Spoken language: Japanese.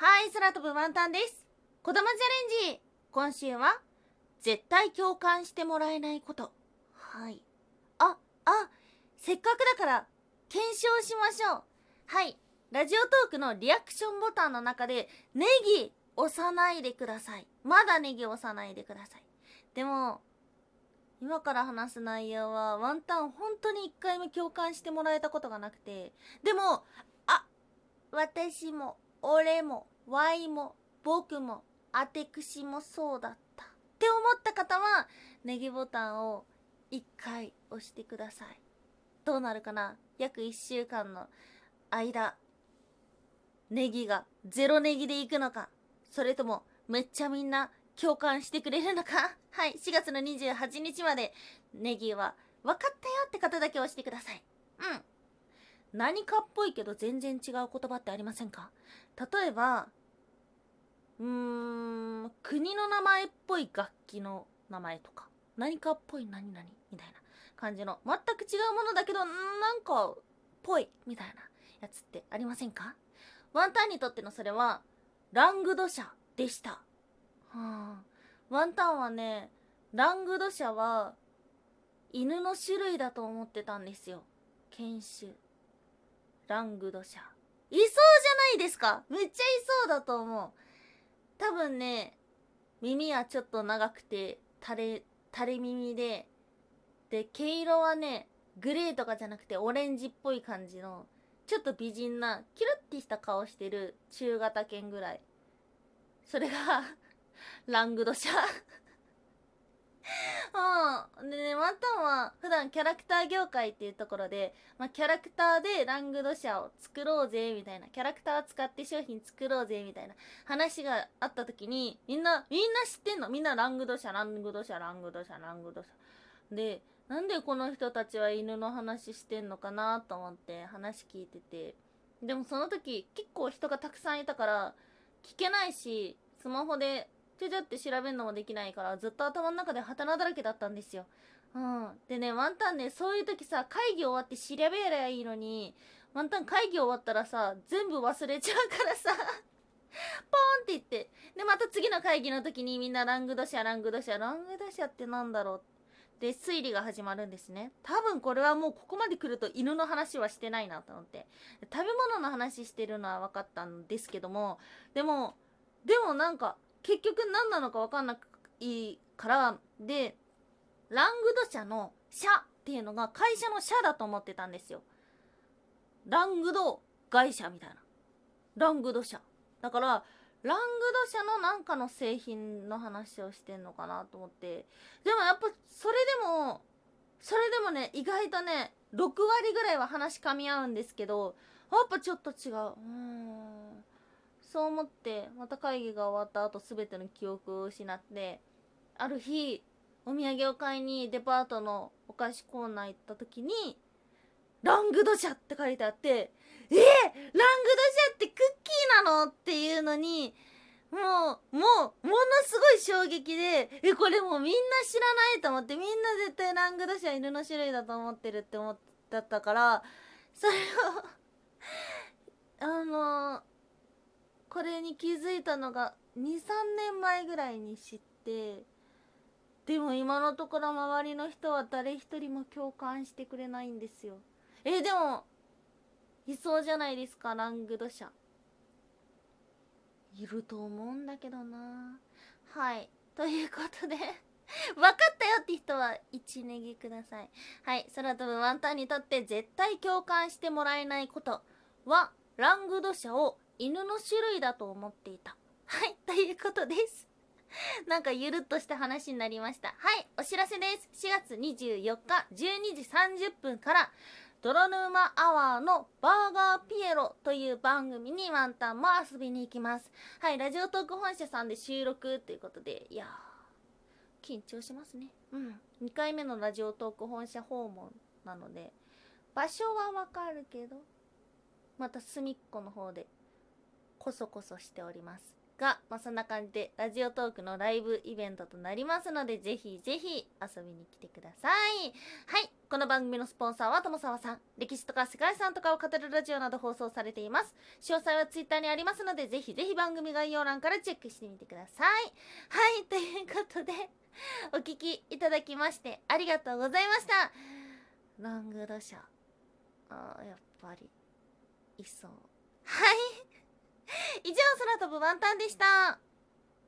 はい、空飛ぶワンタンです。子供チャレンジ今週は、絶対共感してもらえないこと。はい。あ、あ、せっかくだから、検証しましょう。はい。ラジオトークのリアクションボタンの中で、ネギ押さないでください。まだネギ押さないでください。でも、今から話す内容はワンタン本当に一回も共感してもらえたことがなくて、でも、あ、私も、俺も、ワイも、僕も、アテクシもそうだった。って思った方は、ネギボタンを一回押してください。どうなるかな？約一週間の間、ネギがゼロネギでいくのか、それともめっちゃみんな共感してくれるのか？はい、4月の28日までネギは分かったよって方だけ押してください。うん。何かっぽいけど全然違う言葉ってありませんか？例えば、うーん、国の名前っぽい楽器の名前とか、何かっぽい何々みたいな感じの、全く違うものだけど、んなんか、ぽいみたいなやつってありませんか？ワンタンにとってのそれは、ラングド社でした。はあ、ワンタンはね、ラングド社は、犬の種類だと思ってたんですよ。犬種。ラングド社。いそうじゃないですかめっちゃいそうだと思う。多分ね、耳はちょっと長くて、垂れ、垂れ耳で、で、毛色はね、グレーとかじゃなくてオレンジっぽい感じの、ちょっと美人な、キュルッてした顔してる中型犬ぐらい。それが、ラングド社。うん。でね、ワンタンは普段キャラクター業界っていうところで、まあ、キャラクターでラングド社を作ろうぜ、みたいな。キャラクター使って商品作ろうぜ、みたいな話があった時に、みんな、みんな知ってんの？みんなラングド社、ラングド社、ラングド社、ラングド社。で、なんでこの人たちは犬の話してんのかなと思って話聞いてて。でもその時結構人がたくさんいたから聞けないし、スマホでちゃちゃって調べるのもできないからずっと頭の中でハテナだらけだったんですよ。うん。でね、ワンタンね、そういう時さ、会議終わって調べりゃいいのに、ワンタン会議終わったらさ、全部忘れちゃうからさ、ポーンって言って。で、また次の会議の時にみんなラングド社、ラングド社、ラングド社ってなんだろうで、推理が始まるんですね。多分これはもうここまで来ると犬の話はしてないなと思って。食べ物の話してるのは分かったんですけども、でも、でもなんか、結局何なのか分かんないから、で、ラングド社の社っていうのが会社の社だと思ってたんですよ。ラングド会社みたいな。ラングド社。だから、ラングド社のなんかの製品の話をしてんのかなと思って。でもやっぱ、それでも、それでもね、意外とね、6割ぐらいは話噛み合うんですけど、やっぱちょっと違う。うん。そう思って、また会議が終わった後、すべての記憶を失って、ある日、お土産を買いにデパートのお菓子コーナー行った時に、ラングド社って書いてあって、えー、ラングド社ってクッキーなのっていうのに、もう、もう、ものすごい衝撃で、え、これもうみんな知らないと思って、みんな絶対ラングド社犬の種類だと思ってるって思ったったから、それをあのこれに気づいたのが2、3年前ぐらいに知って、でも今のところ周りの人は誰一人も共感してくれないんですよ。え、でも、いそうじゃないですか、ラングド社。いると思うんだけどなはい。ということで、分かったよって人は1ネギください。はい。空飛ぶワンタンにとって絶対共感してもらえないことは、ラングド社を犬の種類だと思っていた。はい。ということです。なんかゆるっとした話になりました。はい。お知らせです。4月24日12時30分から、泥沼アワーのバーガーピエロという番組にワンタンも遊びに行きます。はい、ラジオトーク本社さんで収録ということで、いやー、緊張しますね。うん。2回目のラジオトーク本社訪問なので、場所はわかるけど、また隅っこの方で、こそこそしております。が、まあ、そんな感じで、ラジオトークのライブイベントとなりますので、ぜひぜひ遊びに来てください。はい。この番組のスポンサーは友沢さん歴史とか世界遺産とかを語るラジオなど放送されています詳細はツイッターにありますのでぜひぜひ番組概要欄からチェックしてみてくださいはいということでお聞きいただきましてありがとうございましたラングドシャあーやっぱりいそうはい以上空飛ぶワンタンでした。